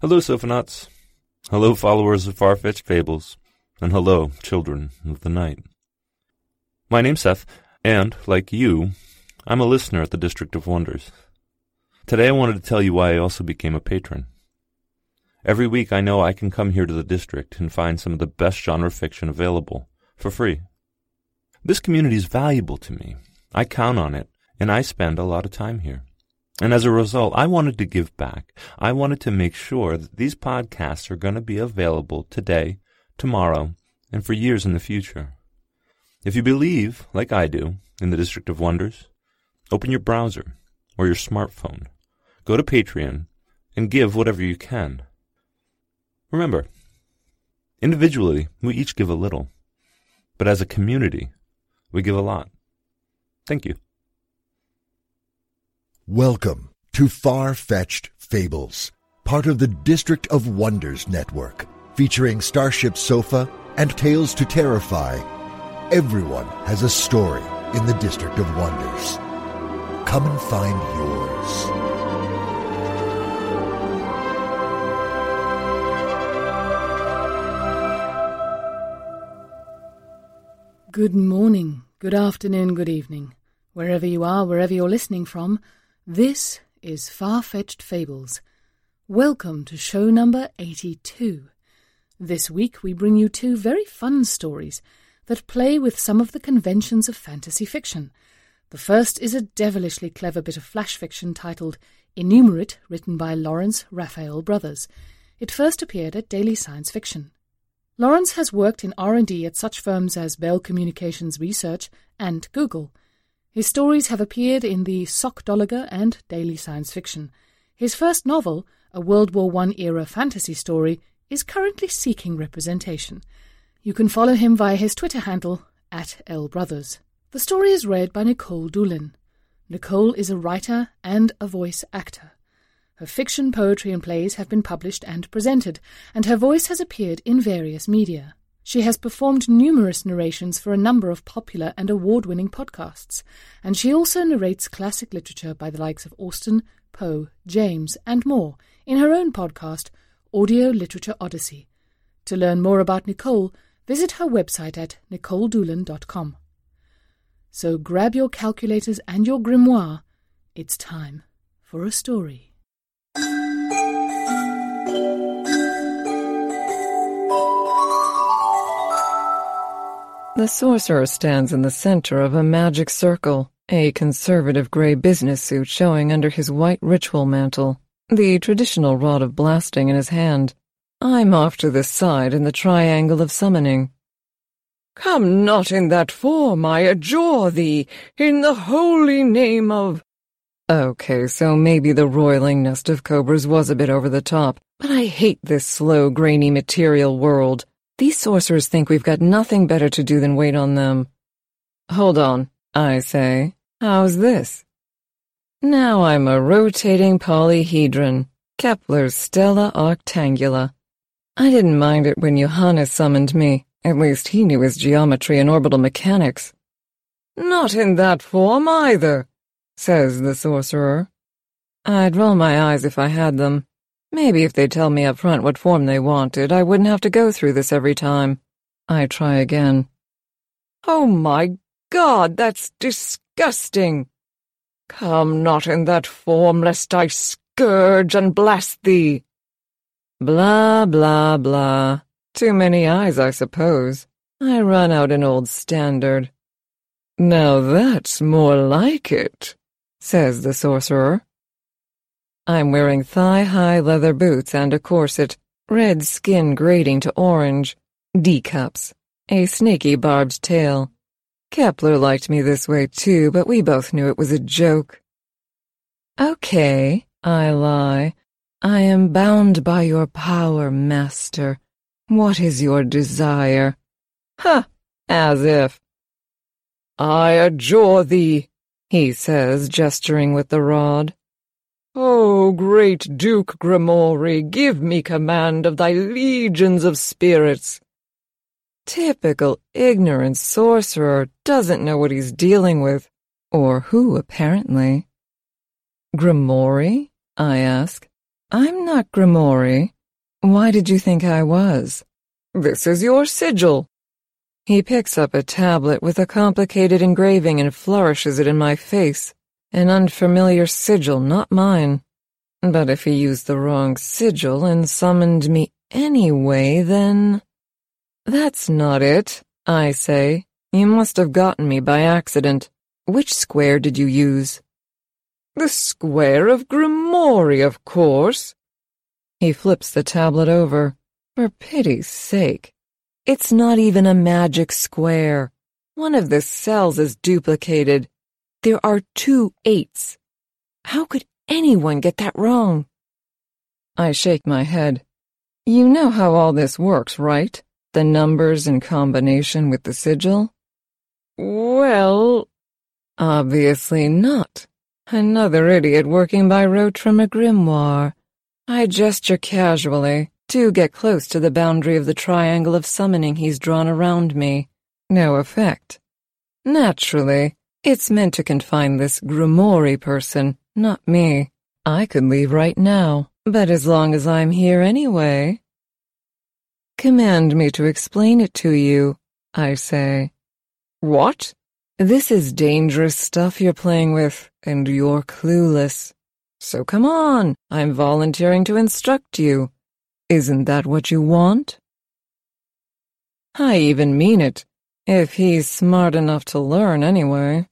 Hello, Sofanauts. Hello, followers of far-fetched fables. And hello, children of the night. My name's Seth, and, like you, I'm a listener at the District of Wonders. Today I wanted to tell you why I also became a patron. Every week I know I can come here to the district and find some of the best genre fiction available, for free. This community is valuable to me. I count on it, and I spend a lot of time here. And as a result, I wanted to give back. I wanted to make sure that these podcasts are going to be available today, tomorrow, and for years in the future. If you believe, like I do, in the District of Wonders, open your browser or your smartphone, go to Patreon, and give whatever you can. Remember, individually, we each give a little, but as a community, we give a lot. Thank you. Welcome to Far Fetched Fables, part of the District of Wonders network, featuring Starship Sofa and Tales to Terrify. Everyone has a story in the District of Wonders. Come and find yours. Good morning, good afternoon, good evening. Wherever you are, wherever you're listening from, this is Far Fetched Fables. Welcome to show number 82. This week we bring you two very fun stories that play with some of the conventions of fantasy fiction. The first is a devilishly clever bit of flash fiction titled Enumerate, written by Lawrence Raphael Brothers. It first appeared at Daily Science Fiction. Lawrence has worked in R&D at such firms as Bell Communications Research and Google. His stories have appeared in the Sockdolager and Daily Science Fiction. His first novel, a World War I era fantasy story, is currently seeking representation. You can follow him via his Twitter handle, at lbrothers. The story is read by Nicole Doolin. Nicole is a writer and a voice actor. Her fiction, poetry, and plays have been published and presented, and her voice has appeared in various media. She has performed numerous narrations for a number of popular and award winning podcasts, and she also narrates classic literature by the likes of Austen, Poe, James, and more in her own podcast, Audio Literature Odyssey. To learn more about Nicole, visit her website at nicoledoolin.com. So grab your calculators and your grimoire. It's time for a story. The sorcerer stands in the center of a magic circle, a conservative gray business suit showing under his white ritual mantle, the traditional rod of blasting in his hand. I'm off to the side in the triangle of summoning. Come not in that form, I adjure thee, in the holy name of... Okay, so maybe the roiling nest of cobras was a bit over the top, but I hate this slow, grainy material world. These sorcerers think we've got nothing better to do than wait on them. Hold on, I say. How's this? Now I'm a rotating polyhedron, Kepler's Stella Octangula. I didn't mind it when Johannes summoned me. At least he knew his geometry and orbital mechanics. Not in that form either, says the sorcerer. I'd roll my eyes if I had them. Maybe if they'd tell me up front what form they wanted, I wouldn't have to go through this every time. I try again. Oh my god, that's disgusting! Come not in that form, lest I scourge and blast thee. Blah, blah, blah. Too many eyes, I suppose. I run out an old standard. Now that's more like it, says the sorcerer. I'm wearing thigh-high leather boots and a corset, red skin grading to orange, D-cups, a snaky barbed tail. Kepler liked me this way too, but we both knew it was a joke. Okay, I lie. I am bound by your power, master. What is your desire? Ha! As if. I adjure thee, he says, gesturing with the rod. O great Duke Grimoire, give me command of thy legions of spirits. Typical ignorant sorcerer doesn't know what he's dealing with, or who, apparently. Grimoire? I ask. I'm not Grimoire. Why did you think I was? This is your sigil. He picks up a tablet with a complicated engraving and flourishes it in my face. An unfamiliar sigil, not mine. But if he used the wrong sigil and summoned me anyway, then... That's not it, I say. You must have gotten me by accident. Which square did you use? The square of Grimoire, of course. He flips the tablet over. For pity's sake. It's not even a magic square. One of the cells is duplicated. There are two eights. How could anyone get that wrong? I shake my head. You know how all this works, right? The numbers in combination with the sigil? Well, obviously not. Another idiot working by rote from a grimoire. I gesture casually to get close to the boundary of the triangle of summoning he's drawn around me. No effect. Naturally, it's meant to confine this Grimoire person, not me. I could leave right now, but as long as I'm here anyway. Command me to explain it to you, I say. What? This is dangerous stuff you're playing with, and you're clueless. So come on, I'm volunteering to instruct you. Isn't that what you want? I even mean it, if he's smart enough to learn anyway.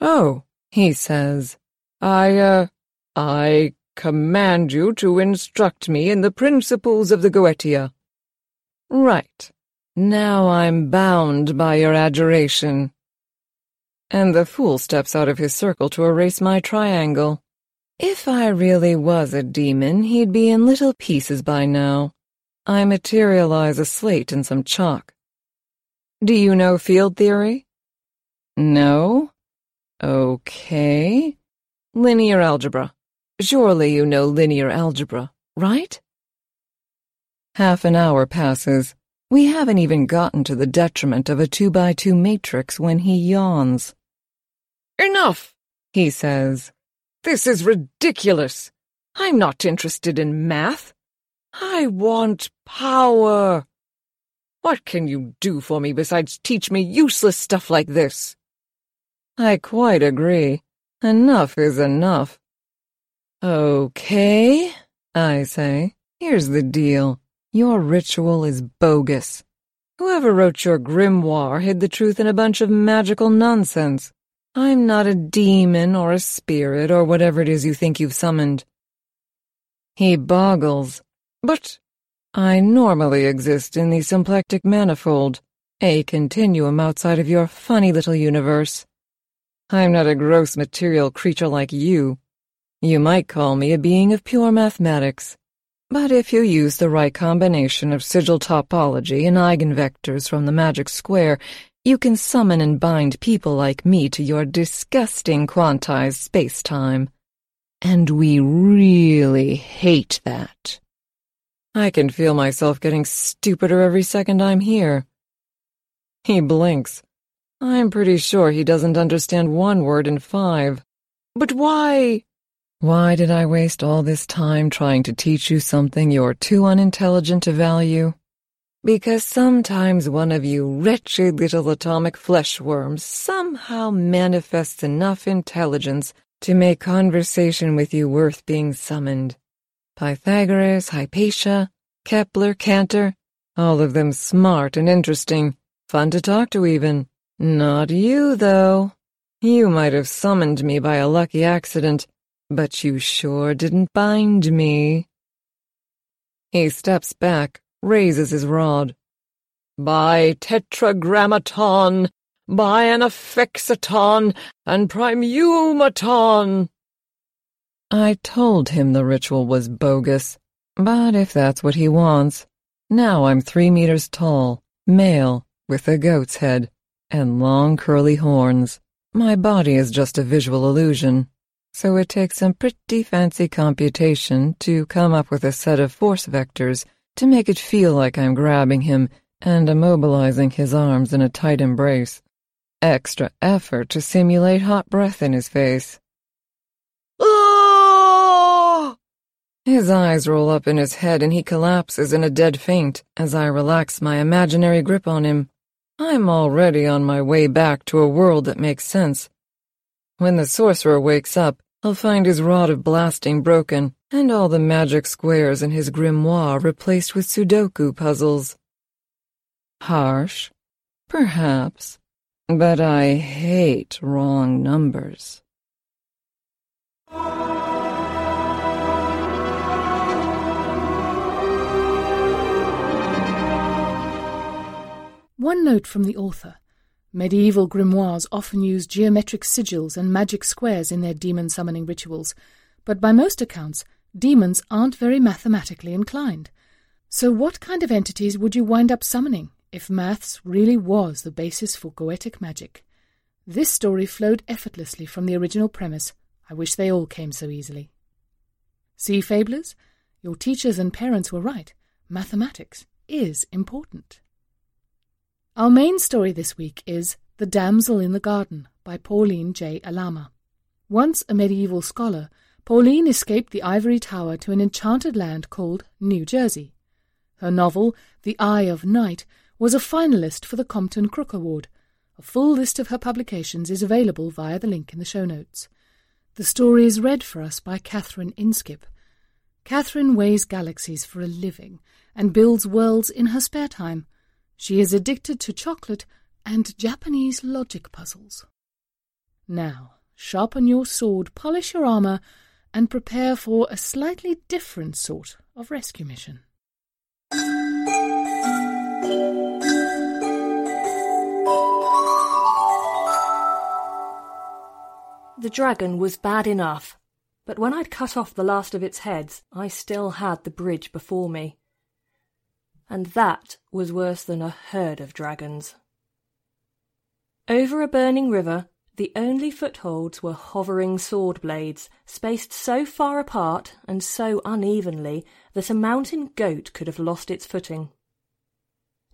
Oh, he says, I, uh, I command you to instruct me in the principles of the Goetia. Right. Now I'm bound by your adjuration. And the fool steps out of his circle to erase my triangle. If I really was a demon, he'd be in little pieces by now. I materialize a slate and some chalk. Do you know field theory? No? Okay. Linear algebra. Surely you know linear algebra, right? Half an hour passes. We haven't even gotten to the determinant of a two-by-two matrix when he yawns. Enough, he says. This is ridiculous. I'm not interested in math. I want power. What can you do for me besides teach me useless stuff like this? I quite agree. Enough is enough. Okay, I say. Here's the deal. Your ritual is bogus. Whoever wrote your grimoire hid the truth in a bunch of magical nonsense. I'm not a demon or a spirit or whatever it is you think you've summoned. He boggles. But I normally exist in the symplectic manifold, a continuum outside of your funny little universe. I'm not a gross material creature like you. You might call me a being of pure mathematics. But if you use the right combination of sigil topology and eigenvectors from the magic square, you can summon and bind people like me to your disgusting quantized space-time. And we really hate that. I can feel myself getting stupider every second I'm here. He blinks. I'm pretty sure he doesn't understand one word in five. But why? Why did I waste all this time trying to teach you something you're too unintelligent to value? Because sometimes one of you wretched little atomic flesh worms somehow manifests enough intelligence to make conversation with you worth being summoned. Pythagoras, Hypatia, Kepler, Cantor, all of them smart and interesting, fun to talk to even. Not you, though. You might have summoned me by a lucky accident, but you sure didn't bind me. He steps back, raises his rod. By tetragrammaton, by Anaphaxeton, and Primeumaton. I told him the ritual was bogus, but if that's what he wants, now I'm three meters tall, male, with a goat's head, and long curly horns. My body is just a visual illusion, so it takes some pretty fancy computation to come up with a set of force vectors to make it feel like I'm grabbing him and immobilizing his arms in a tight embrace. Extra effort to simulate hot breath in his face. Ah! His eyes roll up in his head and he collapses in a dead faint as I relax my imaginary grip on him. I'm already on my way back to a world that makes sense. When the sorcerer wakes up, he'll find his rod of blasting broken and all the magic squares in his grimoire replaced with Sudoku puzzles. Harsh? Perhaps. But I hate wrong numbers. One note from the author. Medieval grimoires often use geometric sigils and magic squares in their demon summoning rituals, but by most accounts, demons aren't very mathematically inclined. So what kind of entities would you wind up summoning if maths really was the basis for goetic magic? This story flowed effortlessly from the original premise. I wish they all came so easily. See, Fablers? Your teachers and parents were right. Mathematics is important. Our main story this week is The Damsel in the Garden by Pauline J. Alama. Once a medieval scholar, Pauline escaped the ivory tower to an enchanted land called New Jersey. Her novel, The Eye of Night, was a finalist for the Compton Crook Award. A full list of her publications is available via the link in the show notes. The story is read for us by Catherine Inskip. Catherine weighs galaxies for a living and builds worlds in her spare time. She is addicted to chocolate and Japanese logic puzzles. Now, sharpen your sword, polish your armour, and prepare for a slightly different sort of rescue mission. The dragon was bad enough, but when I'd cut off the last of its heads, I still had the bridge before me and that was worse than a herd of dragons. Over a burning river, the only footholds were hovering sword blades, spaced so far apart and so unevenly that a mountain goat could have lost its footing.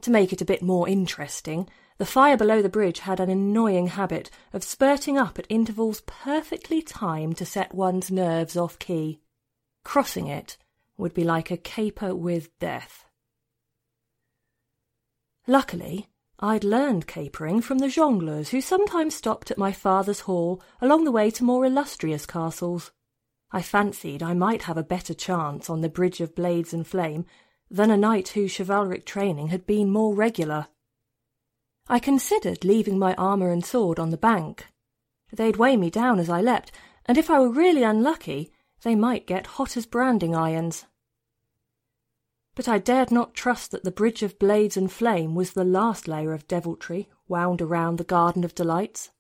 To make it a bit more interesting, the fire below the bridge had an annoying habit of spurting up at intervals perfectly timed to set one's nerves off key. Crossing it would be like a caper with death. Luckily, I'd learned capering from the jongleurs who sometimes stopped at my father's hall along the way to more illustrious castles. I fancied I might have a better chance on the Bridge of Blades and Flame than a knight whose chivalric training had been more regular. I considered leaving my armour and sword on the bank. They'd weigh me down as I leapt, and if I were really unlucky, they might get hot as branding irons but I dared not trust that the bridge of blades and flame was the last layer of deviltry wound around the Garden of Delights.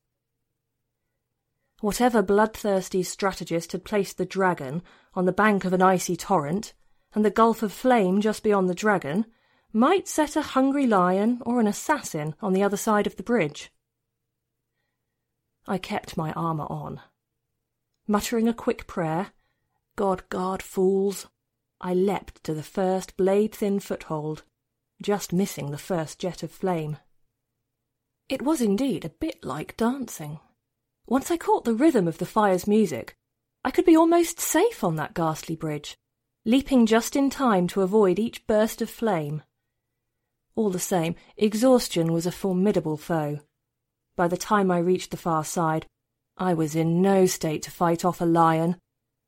Whatever bloodthirsty strategist had placed the dragon on the bank of an icy torrent, and the gulf of flame just beyond the dragon, might set a hungry lion or an assassin on the other side of the bridge. I kept my armour on. Muttering a quick prayer, God guard fools, I leapt to the first blade-thin foothold, just missing the first jet of flame. It was indeed a bit like dancing. Once I caught the rhythm of the fire's music, I could be almost safe on that ghastly bridge, leaping just in time to avoid each burst of flame. All the same, exhaustion was a formidable foe. By the time I reached the far side, I was in no state to fight off a lion,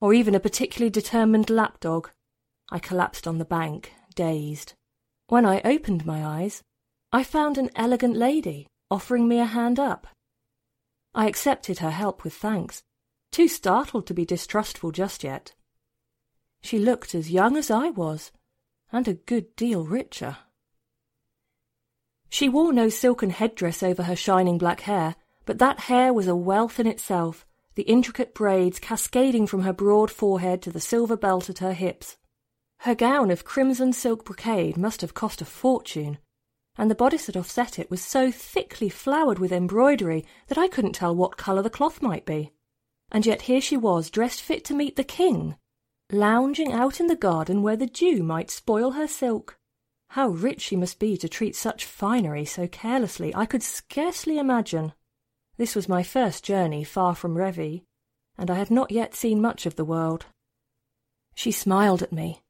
or even a particularly determined lapdog. I collapsed on the bank, dazed. When I opened my eyes, I found an elegant lady offering me a hand up. I accepted her help with thanks, too startled to be distrustful just yet. She looked as young as I was, and a good deal richer. She wore no silken headdress over her shining black hair, but that hair was a wealth in itself, the intricate braids cascading from her broad forehead to the silver belt at her hips. Her gown of crimson silk brocade must have cost a fortune, and the bodice that offset it was so thickly flowered with embroidery that I couldn't tell what colour the cloth might be. And yet here she was, dressed fit to meet the king, lounging out in the garden where the dew might spoil her silk. How rich she must be to treat such finery so carelessly, I could scarcely imagine. This was my first journey far from Revy, and I had not yet seen much of the world. She smiled at me,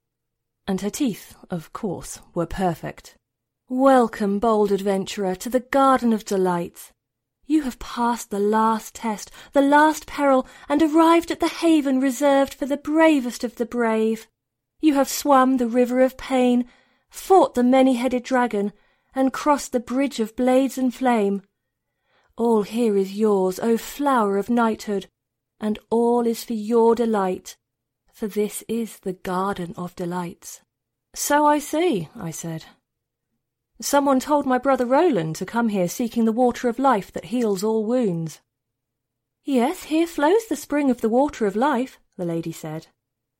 and her teeth, of course, were perfect. Welcome, bold adventurer, to the Garden of Delights. You have passed the last test, the last peril, and arrived at the haven reserved for the bravest of the brave. You have swum the river of pain, fought the many-headed dragon, and crossed the bridge of blades and flame. All here is yours, O flower of knighthood, and all is for your delight, for this is the garden of delights. So I see, I said. Someone told my brother Roland to come here seeking the water of life that heals all wounds. Yes, here flows the spring of the water of life, the lady said.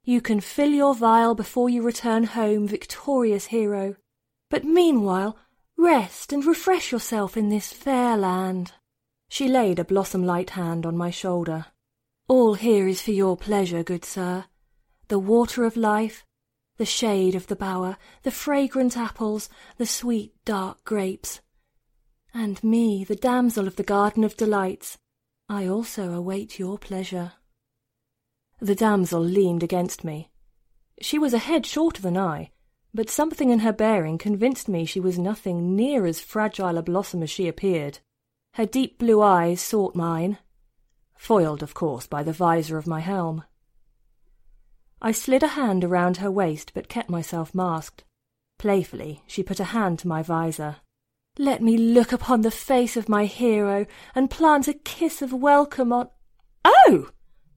You can fill your vial before you return home, victorious hero. But meanwhile, rest and refresh yourself in this fair land. She laid a blossom-light hand on my shoulder. All here is for your pleasure, good sir. The water of life, the shade of the bower, the fragrant apples, the sweet dark grapes. And me, the damsel of the garden of delights, I also await your pleasure. The damsel leaned against me. She was a head shorter than I, but something in her bearing convinced me she was nothing near as fragile a blossom as she appeared. Her deep blue eyes sought mine, foiled, of course, by the visor of my helm. I slid a hand around her waist, but kept myself masked. Playfully, she put a hand to my visor. Let me look upon the face of my hero and plant a kiss of welcome on. Oh!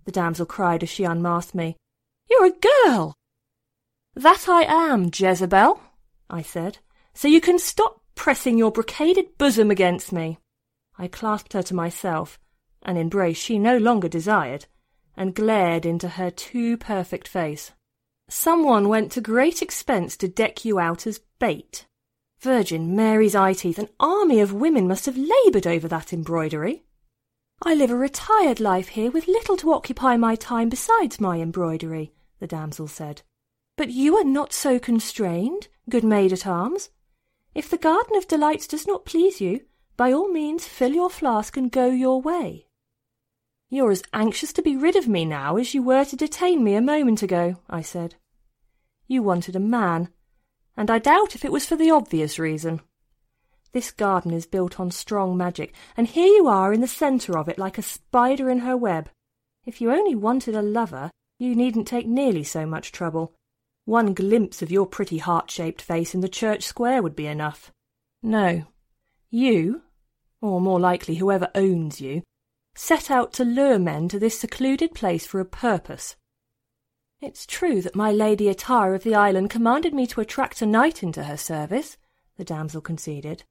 the damsel cried as she unmasked me. You're a girl! That I am, Jezebel, I said, so you can stop pressing your brocaded bosom against me. I clasped her to myself, an embrace she no longer desired, and glared into her too perfect face. Someone went to great expense to deck you out as bait. Virgin Mary's eye teeth, an army of women must have laboured over that embroidery. I live a retired life here with little to occupy my time besides my embroidery, the damsel said. But you are not so constrained, good maid at arms. If the Garden of Delights does not please you, by all means fill your flask and go your way. You're as anxious to be rid of me now as you were to detain me a moment ago, I said. You wanted a man, and I doubt if it was for the obvious reason. This garden is built on strong magic, and here you are in the centre of it like a spider in her web. If you only wanted a lover, you needn't take nearly so much trouble. One glimpse of your pretty heart-shaped face in the church square would be enough. No, you, or more likely whoever owns you, set out to lure men to this secluded place for a purpose. It's true that my Lady Atar of the island commanded me to attract a knight into her service, the damsel conceded,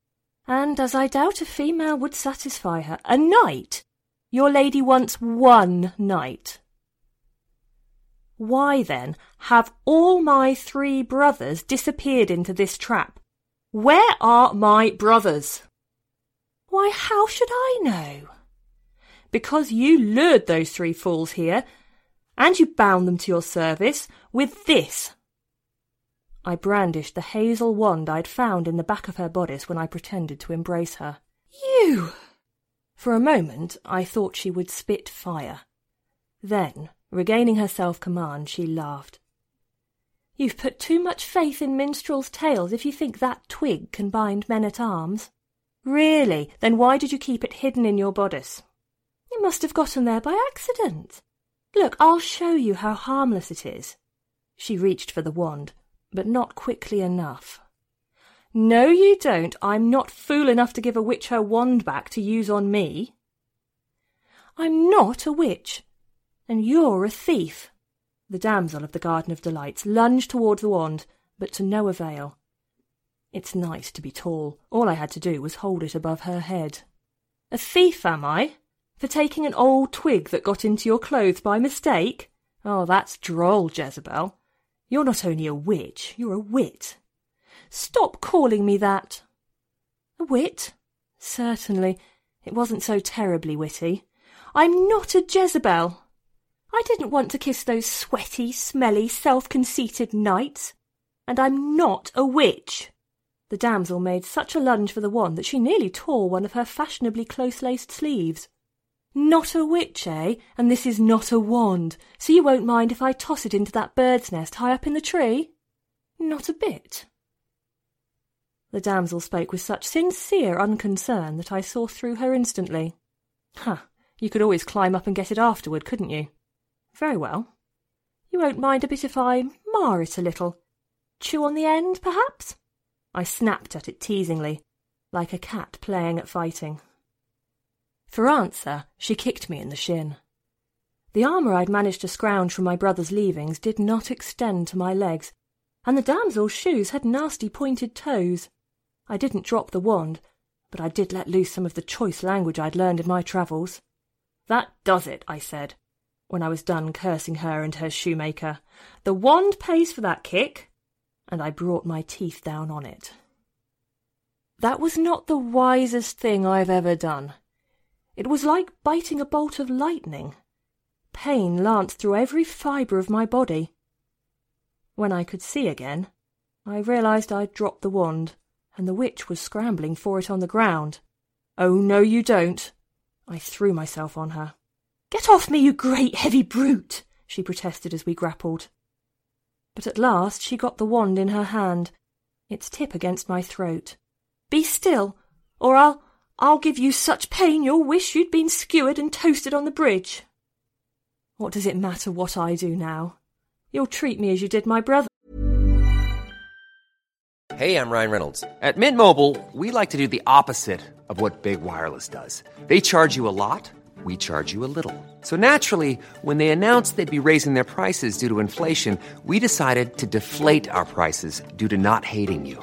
and as I doubt a female would satisfy her, a knight? Your lady wants one knight. Why, then, have all my three brothers disappeared into this trap? Where are my brothers? Why, how should I know? Because you lured those three fools here, and you bound them to your service with this. I brandished the hazel wand I'd found in the back of her bodice when I pretended to embrace her. You! For a moment I thought she would spit fire. Then, regaining her self-command, she laughed. You've put too much faith in minstrels' tales if you think that twig can bind men at arms. Really? Then why did you keep it hidden in your bodice? You must have gotten there by accident. Look, I'll show you how harmless it is. She reached for the wand, but not quickly enough. No, you don't. I'm not fool enough to give a witch her wand back to use on me. I'm not a witch, and you're a thief. The damsel of the Garden of Delights lunged toward the wand, but to no avail. It's nice to be tall. All I had to do was hold it above her head. A thief, am I? For taking an old twig that got into your clothes by mistake? Oh, that's droll, Jezebel. You're not only a witch, you're a wit. Stop calling me that. A wit? Certainly. It wasn't so terribly witty. I'm not a Jezebel. I didn't want to kiss those sweaty, smelly, self-conceited knights. And I'm not a witch. The damsel made such a lunge for the wand that she nearly tore one of her fashionably close-laced sleeves. Not a witch, eh? And this is not a wand, so you won't mind if I toss it into that bird's nest high up in the tree? Not a bit. The damsel spoke with such sincere unconcern that I saw through her instantly. Huh, you could always climb up and get it afterward, couldn't you? Very well. You won't mind a bit if I mar it a little. Chew on the end, perhaps? I snapped at it teasingly, like a cat playing at fighting. For answer, she kicked me in the shin. The armour I'd managed to scrounge from my brother's leavings did not extend to my legs, and the damsel's shoes had nasty pointed toes. I didn't drop the wand, but I did let loose some of the choice language I'd learned in my travels. That does it, I said, when I was done cursing her and her shoemaker. The wand pays for that kick, and I brought my teeth down on it. That was not the wisest thing I've ever done. It was like biting a bolt of lightning. Pain lanced through every fibre of my body. When I could see again, I realized I'd dropped the wand, and the witch was scrambling for it on the ground. Oh, no, you don't. I threw myself on her. Get off me, you great heavy brute, she protested as we grappled. But at last she got the wand in her hand, its tip against my throat. Be still, or I'll I'll give you such pain you'll wish you'd been skewered and toasted on the bridge. What does it matter what I do now? You'll treat me as you did my brother. Hey, I'm Ryan Reynolds. At Mint Mobile, we like to do the opposite of what Big Wireless does. They charge you a lot, we charge you a little. So naturally, when they announced they'd be raising their prices due to inflation, we decided to deflate our prices due to not hating you.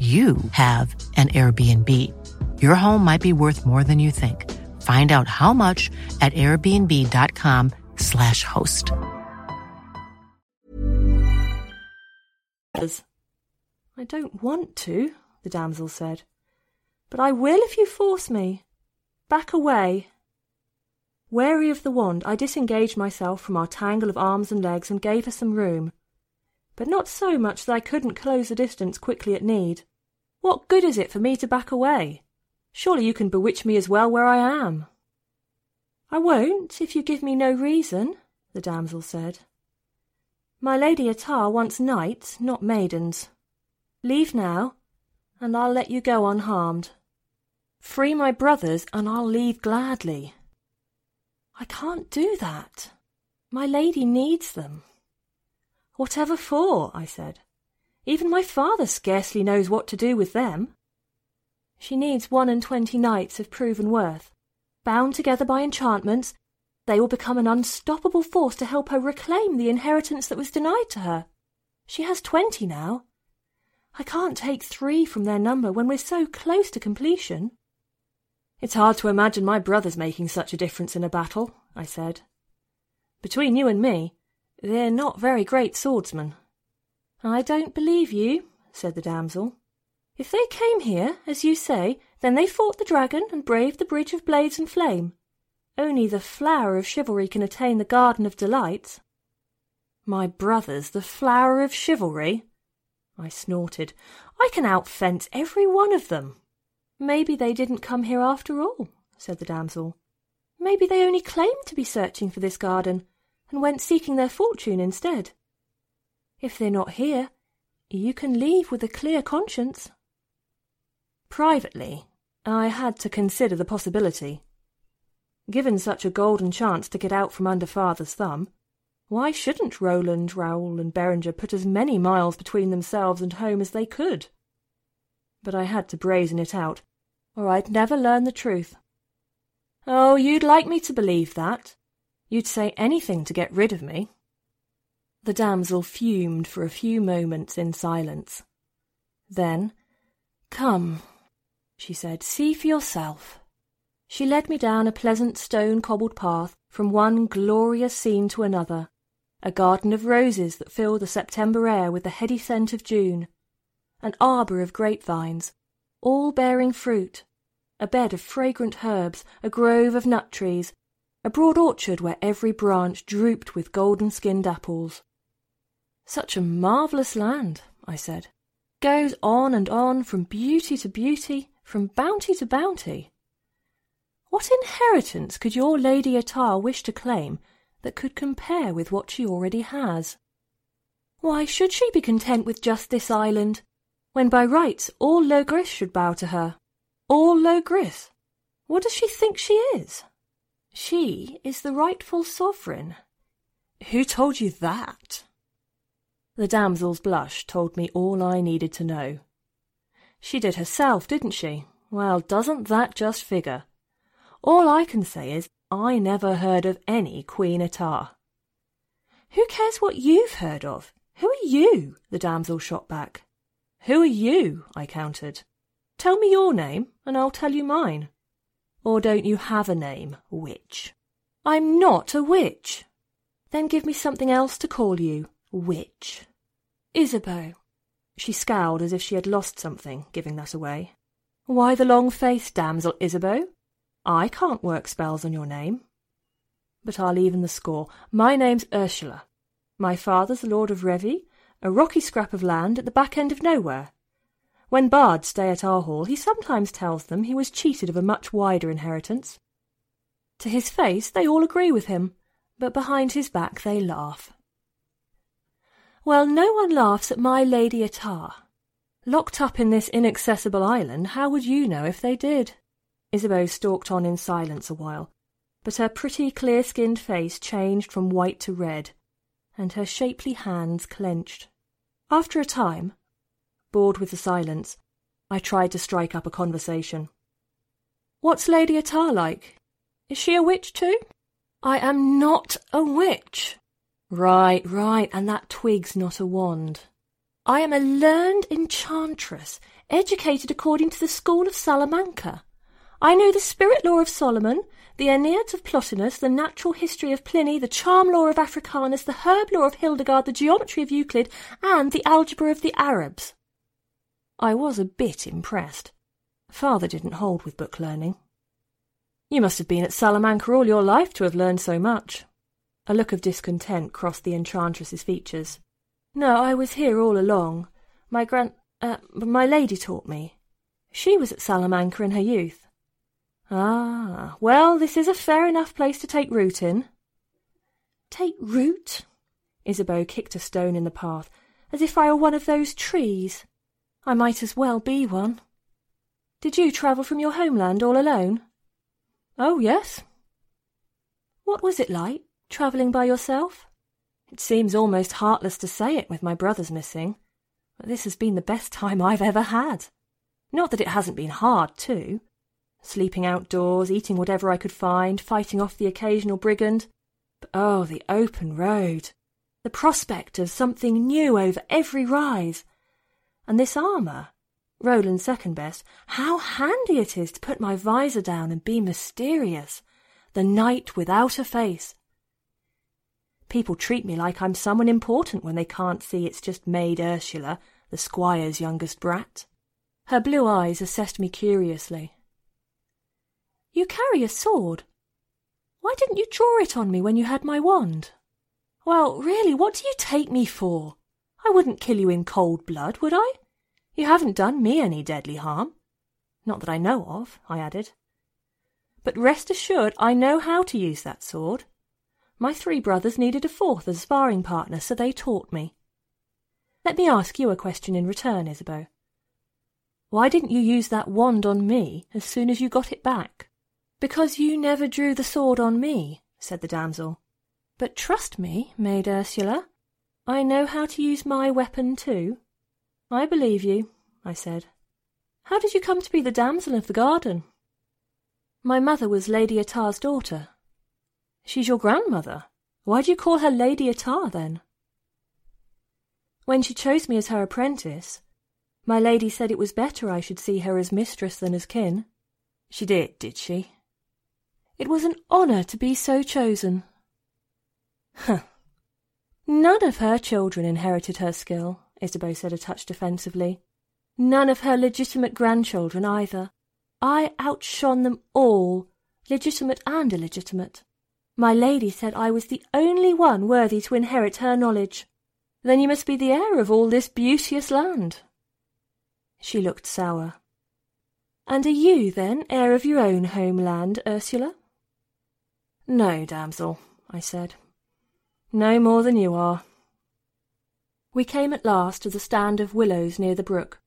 you have an Airbnb. Your home might be worth more than you think. Find out how much at airbnb.com/slash host. I don't want to, the damsel said, but I will if you force me. Back away. Wary of the wand, I disengaged myself from our tangle of arms and legs and gave her some room, but not so much that I couldn't close the distance quickly at need. What good is it for me to back away? Surely you can bewitch me as well where I am. I won't, if you give me no reason, the damsel said. My Lady Atar wants knights, not maidens. Leave now, and I'll let you go unharmed. Free my brothers, and I'll leave gladly. I can't do that. My lady needs them. Whatever for? I said. Even my father scarcely knows what to do with them. She needs one and twenty knights of proven worth. Bound together by enchantments, they will become an unstoppable force to help her reclaim the inheritance that was denied to her. She has twenty now. I can't take three from their number when we're so close to completion. It's hard to imagine my brothers making such a difference in a battle, I said. Between you and me, they're not very great swordsmen. I don't believe you, said the damsel. If they came here, as you say, then they fought the dragon and braved the bridge of blades and flame. Only the flower of chivalry can attain the garden of delights. My brothers, the flower of chivalry? I snorted. I can outfence every one of them. Maybe they didn't come here after all, said the damsel. Maybe they only claimed to be searching for this garden, and went seeking their fortune instead. If they're not here, you can leave with a clear conscience. Privately, I had to consider the possibility. Given such a golden chance to get out from under father's thumb, why shouldn't Roland, Raoul, and Berenger put as many miles between themselves and home as they could? But I had to brazen it out, or I'd never learn the truth. Oh, you'd like me to believe that. You'd say anything to get rid of me. The damsel fumed for a few moments in silence. Then, Come, she said, see for yourself. She led me down a pleasant stone cobbled path from one glorious scene to another, a garden of roses that filled the September air with the heady scent of June, an arbour of grapevines, all bearing fruit, a bed of fragrant herbs, a grove of nut trees, a broad orchard where every branch drooped with golden skinned apples. Such a marvellous land, I said. Goes on and on from beauty to beauty, from bounty to bounty. What inheritance could your Lady Atar wish to claim that could compare with what she already has? Why should she be content with just this island, when by rights all Logris should bow to her? All Logris? What does she think she is? She is the rightful sovereign. Who told you that? The damsel's blush told me all I needed to know. She did herself, didn't she? Well, doesn't that just figure? All I can say is I never heard of any Queen Atar. Who cares what you've heard of? Who are you? the damsel shot back. Who are you? I countered. Tell me your name, and I'll tell you mine. Or don't you have a name, witch? I'm not a witch. Then give me something else to call you, witch. Isabeau. She scowled as if she had lost something, giving that away. Why the long face, damsel Isabeau? I can't work spells on your name. But I'll even the score. My name's Ursula. My father's the Lord of Revy, a rocky scrap of land at the back end of nowhere. When bards stay at our hall, he sometimes tells them he was cheated of a much wider inheritance. To his face, they all agree with him, but behind his back they laugh. Well, no one laughs at my Lady Atar. Locked up in this inaccessible island, how would you know if they did? Isabeau stalked on in silence a while, but her pretty, clear skinned face changed from white to red, and her shapely hands clenched. After a time, bored with the silence, I tried to strike up a conversation. What's Lady Atar like? Is she a witch too? I am not a witch. Right, right, and that twig's not a wand. I am a learned enchantress, educated according to the school of Salamanca. I know the spirit law of Solomon, the Enneads of Plotinus, the natural history of Pliny, the charm law of Africanus, the herb law of Hildegard, the geometry of Euclid, and the algebra of the Arabs. I was a bit impressed. Father didn't hold with book learning. You must have been at Salamanca all your life to have learned so much. A look of discontent crossed the enchantress's features. No, I was here all along. My grand... Uh, my lady taught me. She was at Salamanca in her youth. Ah, well, this is a fair enough place to take root in. Take root? Isabeau kicked a stone in the path, as if I were one of those trees. I might as well be one. Did you travel from your homeland all alone? Oh, yes. What was it like, travelling by yourself? It seems almost heartless to say it with my brothers missing, but this has been the best time I've ever had. Not that it hasn't been hard, too. Sleeping outdoors, eating whatever I could find, fighting off the occasional brigand. But oh, the open road! The prospect of something new over every rise. And this armour, Roland's second best, how handy it is to put my visor down and be mysterious. The knight without a face. People treat me like I'm someone important when they can't see it's just maid Ursula, the squire's youngest brat. Her blue eyes assessed me curiously. You carry a sword. Why didn't you draw it on me when you had my wand? Well, really, what do you take me for? I wouldn't kill you in cold blood, would I? You haven't done me any deadly harm. Not that I know of, I added. But rest assured I know how to use that sword. My three brothers needed a fourth as sparring partner, so they taught me. Let me ask you a question in return, Isabeau. Why didn't you use that wand on me as soon as you got it back? Because you never drew the sword on me, said the damsel. But trust me, maid Ursula, I know how to use my weapon too. I believe you, I said. How did you come to be the damsel of the garden? My mother was Lady Atar's daughter. She's your grandmother. Why do you call her Lady Atar, then? When she chose me as her apprentice, my lady said it was better I should see her as mistress than as kin. She did, did she? It was an honour to be so chosen. Huh. None of her children inherited her skill, Isabeau said a touch defensively. None of her legitimate grandchildren either. I outshone them all, legitimate and illegitimate. My lady said I was the only one worthy to inherit her knowledge. Then you must be the heir of all this beauteous land. She looked sour. And are you, then, heir of your own homeland, Ursula? No, damsel, I said. No more than you are. We came at last to the stand of willows near the brook.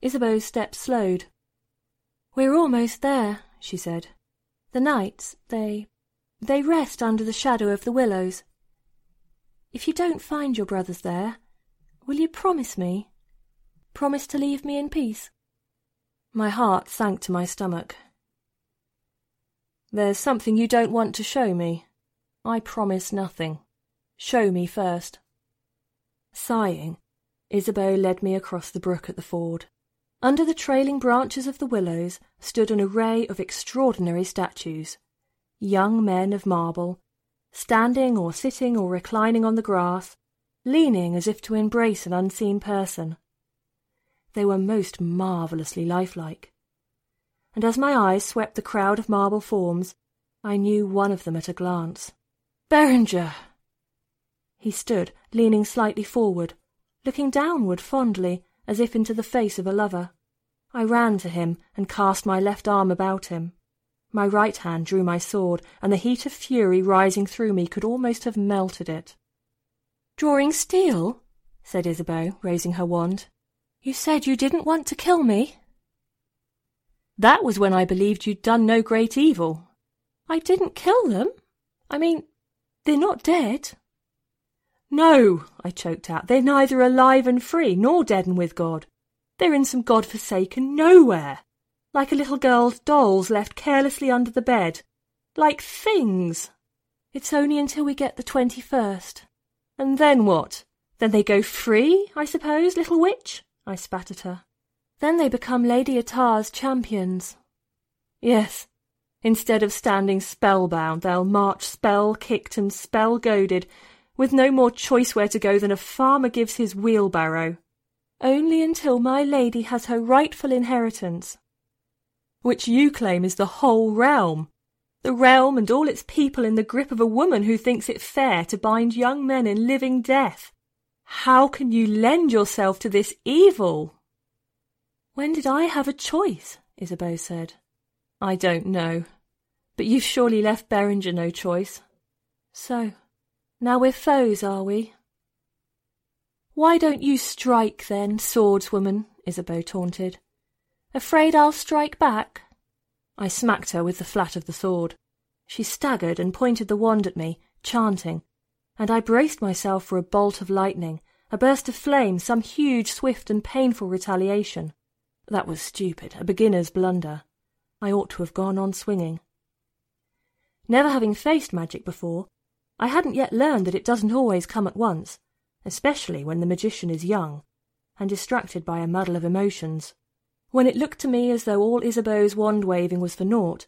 Isabeau's steps slowed. We're almost there, she said. The knights, they... they rest under the shadow of the willows. If you don't find your brothers there, will you promise me? Promise to leave me in peace? My heart sank to my stomach. There's something you don't want to show me. I promise nothing. Show me first. Sighing, Isabeau led me across the brook at the ford. Under the trailing branches of the willows stood an array of extraordinary statues. Young men of marble, standing or sitting or reclining on the grass, leaning as if to embrace an unseen person. They were most marvellously lifelike. And as my eyes swept the crowd of marble forms, I knew one of them at a glance. Berenger! He stood, leaning slightly forward, looking downward fondly, as if into the face of a lover. I ran to him and cast my left arm about him. My right hand drew my sword, and the heat of fury rising through me could almost have melted it. Drawing steel? said Isabeau, raising her wand. You said you didn't want to kill me. That was when I believed you'd done no great evil. I didn't kill them. I mean, they're not dead. No, I choked out. They're neither alive and free, nor dead and with God. They're in some God-forsaken nowhere, like a little girl's dolls left carelessly under the bed, like things. It's only until we get the twenty-first. And then what? Then they go free, I suppose, little witch? I spat at her. Then they become Lady Atar's champions. Yes, instead of standing spellbound, they'll march spell-kicked and spell-goaded with no more choice where to go than a farmer gives his wheelbarrow, only until my lady has her rightful inheritance, which you claim is the whole realm, the realm and all its people in the grip of a woman who thinks it fair to bind young men in living death. How can you lend yourself to this evil? When did I have a choice? Isabeau said. I don't know, but you've surely left Berenger no choice. So, now we're foes, are we? Why don't you strike then, swordswoman? Isabeau taunted. Afraid I'll strike back? I smacked her with the flat of the sword. She staggered and pointed the wand at me, chanting, and I braced myself for a bolt of lightning, a burst of flame, some huge, swift, and painful retaliation. That was stupid, a beginner's blunder. I ought to have gone on swinging. Never having faced magic before, I hadn't yet learned that it doesn't always come at once, especially when the magician is young and distracted by a muddle of emotions. When it looked to me as though all Isabeau's wand waving was for naught,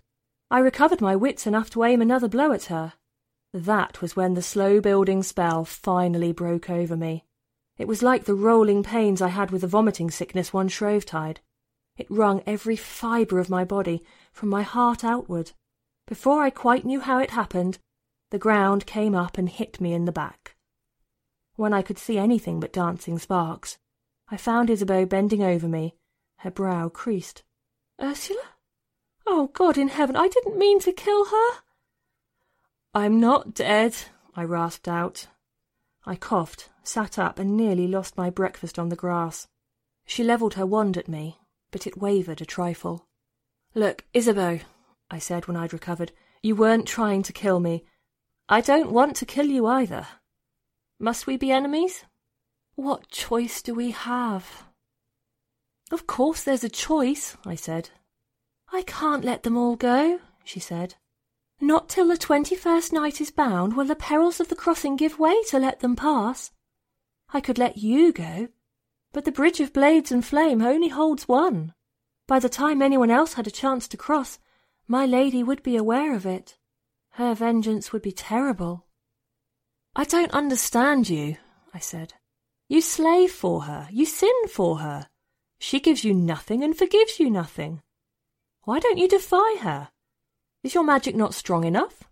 I recovered my wits enough to aim another blow at her. That was when the slow building spell finally broke over me. It was like the rolling pains I had with the vomiting sickness one Shrovetide. It wrung every fibre of my body, from my heart outward. Before I quite knew how it happened, the ground came up and hit me in the back. When I could see anything but dancing sparks, I found Isabeau bending over me, her brow creased. Ursula? Oh, God in heaven, I didn't mean to kill her. I'm not dead, I rasped out. I coughed, sat up, and nearly lost my breakfast on the grass. She levelled her wand at me, but it wavered a trifle. Look, Isabeau, I said when I'd recovered, you weren't trying to kill me. I don't want to kill you either. Must we be enemies? What choice do we have? Of course there's a choice, I said. I can't let them all go, she said. Not till the twenty-first night is bound will the perils of the crossing give way to let them pass. I could let you go, but the bridge of blades and flame only holds one. By the time anyone else had a chance to cross, my lady would be aware of it. Her vengeance would be terrible. I don't understand you, I said. You slave for her, you sin for her. She gives you nothing and forgives you nothing. Why don't you defy her? Is your magic not strong enough?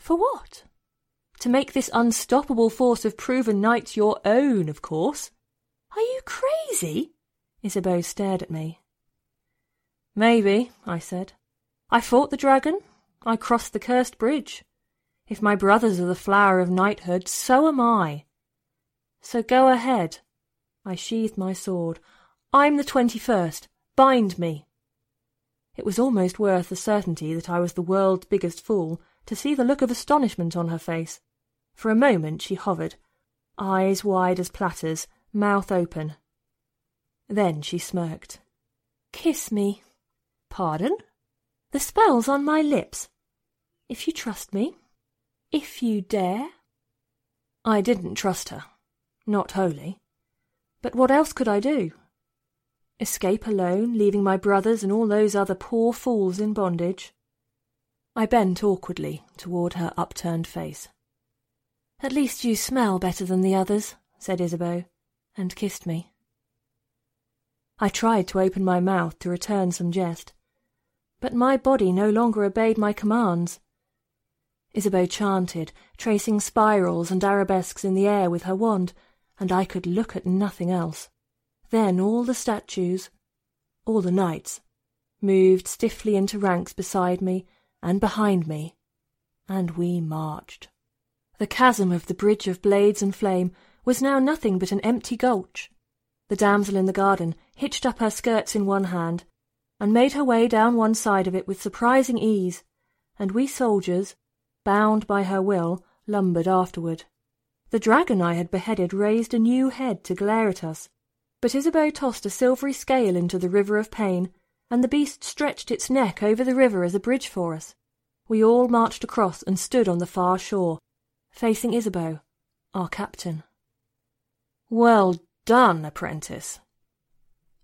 For what? To make this unstoppable force of proven knights your own, of course. Are you crazy? Isabeau stared at me. Maybe, I said. I fought the dragon. I crossed the cursed bridge. If my brothers are the flower of knighthood, so am I. So go ahead. I sheathed my sword. I'm the twenty-first. Bind me. It was almost worth the certainty that I was the world's biggest fool to see the look of astonishment on her face. For a moment she hovered, eyes wide as platters, mouth open. Then she smirked. Kiss me. Pardon? The spell's on my lips. If you trust me. If you dare. I didn't trust her. Not wholly. But what else could I do? Escape alone, leaving my brothers and all those other poor fools in bondage? I bent awkwardly toward her upturned face. At least you smell better than the others, said Isabeau, and kissed me. I tried to open my mouth to return some jest, but my body no longer obeyed my commands. Isabeau chanted, tracing spirals and arabesques in the air with her wand, and I could look at nothing else. Then all the statues, all the knights, moved stiffly into ranks beside me and behind me, and we marched. The chasm of the bridge of blades and flame was now nothing but an empty gulch. The damsel in the garden hitched up her skirts in one hand, and made her way down one side of it with surprising ease, and we soldiers, bound by her will, lumbered afterward. The dragon I had beheaded raised a new head to glare at us, but Isabeau tossed a silvery scale into the river of pain, and the beast stretched its neck over the river as a bridge for us. We all marched across and stood on the far shore, facing Isabeau, our captain. Well done, apprentice.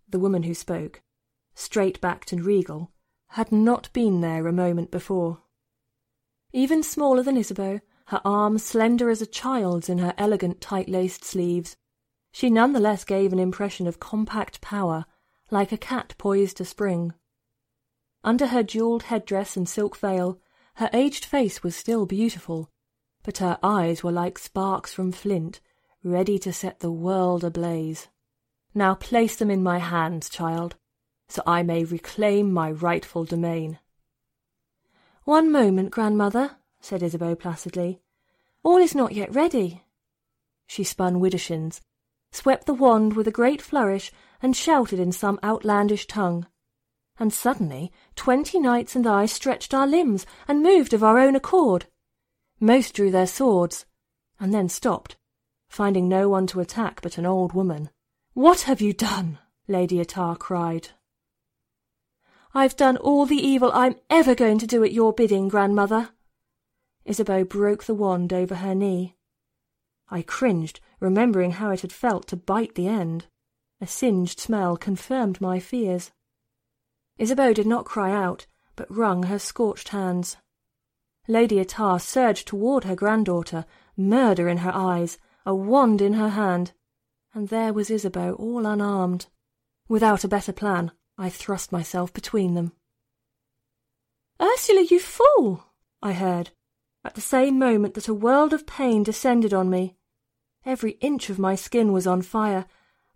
The woman who spoke, straight-backed and regal, had not been there a moment before. Even smaller than Isabeau, her arm slender as a child's in her elegant tight-laced sleeves, she none the less gave an impression of compact power, like a cat poised to spring. Under her jewelled headdress and silk veil, her aged face was still beautiful, but her eyes were like sparks from flint, ready to set the world ablaze. Now place them in my hands, child, so I may reclaim my rightful domain. One moment, grandmother, said Isabeau placidly. All is not yet ready. She spun widdershins, swept the wand with a great flourish, and shouted in some outlandish tongue. And suddenly twenty knights and I stretched our limbs and moved of our own accord. Most drew their swords, and then stopped, finding no one to attack but an old woman. What have you done? Lady Atar cried. I've done all the evil I'm ever going to do at your bidding, grandmother. Isabeau broke the wand over her knee. I cringed, remembering how it had felt to bite the end. A singed smell confirmed my fears. Isabeau did not cry out, but wrung her scorched hands. Lady Atar surged toward her granddaughter, murder in her eyes, a wand in her hand, and there was Isabeau all unarmed. Without a better plan, I thrust myself between them. Ursula, you fool! I heard, at the same moment that a world of pain descended on me. Every inch of my skin was on fire.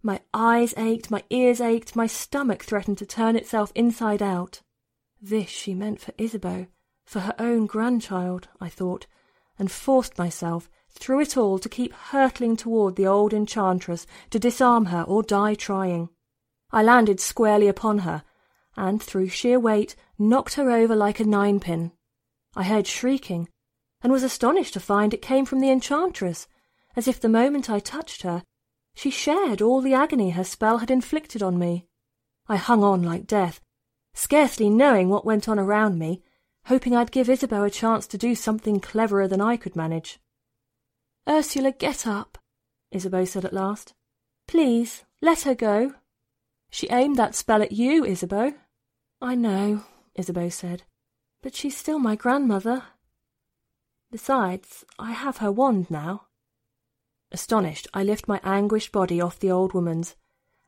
My eyes ached, my ears ached, my stomach threatened to turn itself inside out. This she meant for Isabeau, for her own grandchild, I thought, and forced myself, through it all, to keep hurtling toward the old enchantress, to disarm her or die trying. I landed squarely upon her, and through sheer weight knocked her over like a ninepin. I heard shrieking, and was astonished to find it came from the enchantress, as if the moment I touched her, she shared all the agony her spell had inflicted on me. I hung on like death, scarcely knowing what went on around me, hoping I'd give Isabeau a chance to do something cleverer than I could manage. Ursula, get up, Isabeau said at last. Please, let her go. She aimed that spell at you, Isabeau. I know, Isabeau said, but she's still my grandmother. Besides, I have her wand now. Astonished, I lift my anguished body off the old woman's,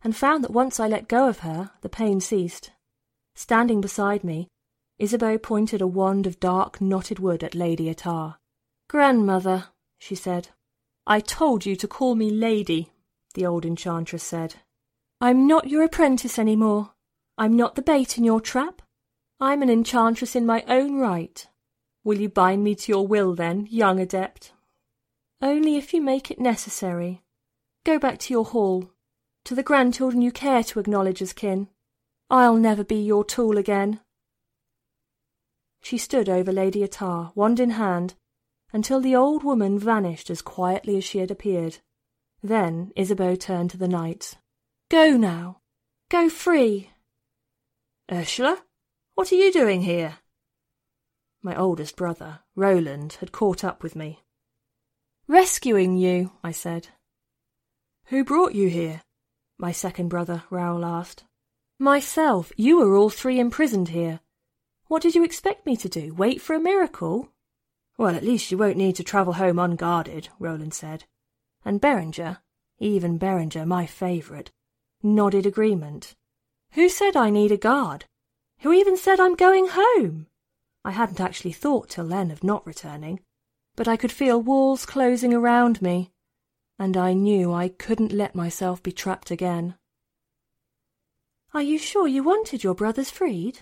and found that once I let go of her, the pain ceased. Standing beside me, Isabeau pointed a wand of dark knotted wood at Lady Atar. Grandmother, she said. I told you to call me Lady, the old enchantress said. I'm not your apprentice any more. I'm not the bait in your trap. I'm an enchantress in my own right. Will you bind me to your will, then, young adept? Only if you make it necessary. Go back to your hall, to the grandchildren you care to acknowledge as kin. I'll never be your tool again. She stood over Lady Atar, wand in hand, until the old woman vanished as quietly as she had appeared. Then Isabeau turned to the knight. Go now. Go free. Ursula, what are you doing here? My oldest brother, Roland, had caught up with me. Rescuing you, I said. Who brought you here? My second brother, Raoul asked. Myself. You are all three imprisoned here. What did you expect me to do? Wait for a miracle? Well, at least you won't need to travel home unguarded, Roland said. And Berenger, even Berenger, my favourite, nodded agreement. Who said I need a guard? Who even said I'm going home? I hadn't actually thought till then of not returning but I could feel walls closing around me, and I knew I couldn't let myself be trapped again. Are you sure you wanted your brothers freed?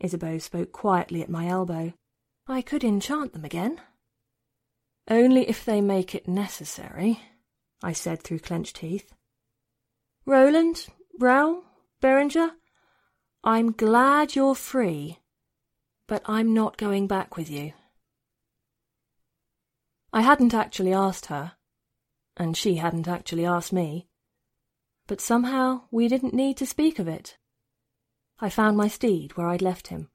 Isabeau spoke quietly at my elbow. I could enchant them again. Only if they make it necessary, I said through clenched teeth. Roland, Raoul, Berenger, I'm glad you're free, but I'm not going back with you. I hadn't actually asked her, and she hadn't actually asked me, but somehow we didn't need to speak of it. I found my steed where I'd left him,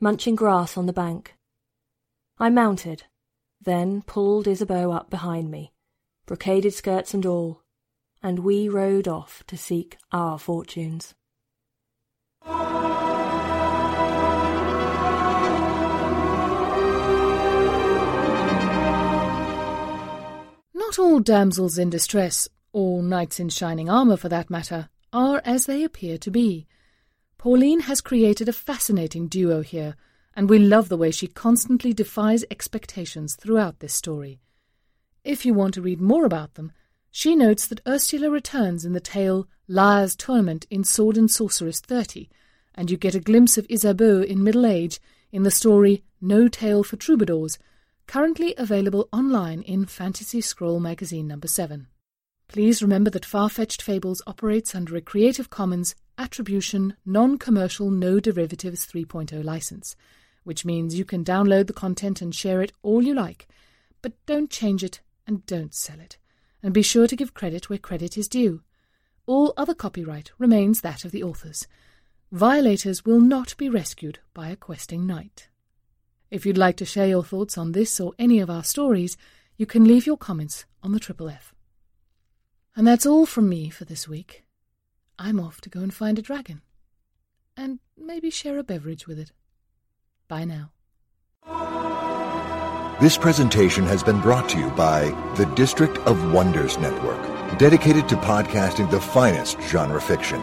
munching grass on the bank. I mounted, then pulled Isabeau up behind me, brocaded skirts and all, and we rode off to seek our fortunes. Not all damsels in distress, or knights in shining armour for that matter, are as they appear to be. Pauline has created a fascinating duo here, and we love the way she constantly defies expectations throughout this story. If you want to read more about them, she notes that Ursula returns in the tale Liar's Tournament in Sword and Sorceress 30, and you get a glimpse of Isabeau in middle age in the story No Tale for Troubadours, currently available online in Fantasy Scroll Magazine number 7. Please remember that Far-Fetched Fables operates under a Creative Commons Attribution Non-Commercial No Derivatives 3.0 license, which means you can download the content and share it all you like, but don't change it and don't sell it. And be sure to give credit where credit is due. All other copyright remains that of the authors. Violators will not be rescued by a questing knight. If you'd like to share your thoughts on this or any of our stories, you can leave your comments on the Triple F. And that's all from me for this week. I'm off to go and find a dragon. And maybe share a beverage with it. Bye now. This presentation has been brought to you by the District of Wonders Network, dedicated to podcasting the finest genre fiction.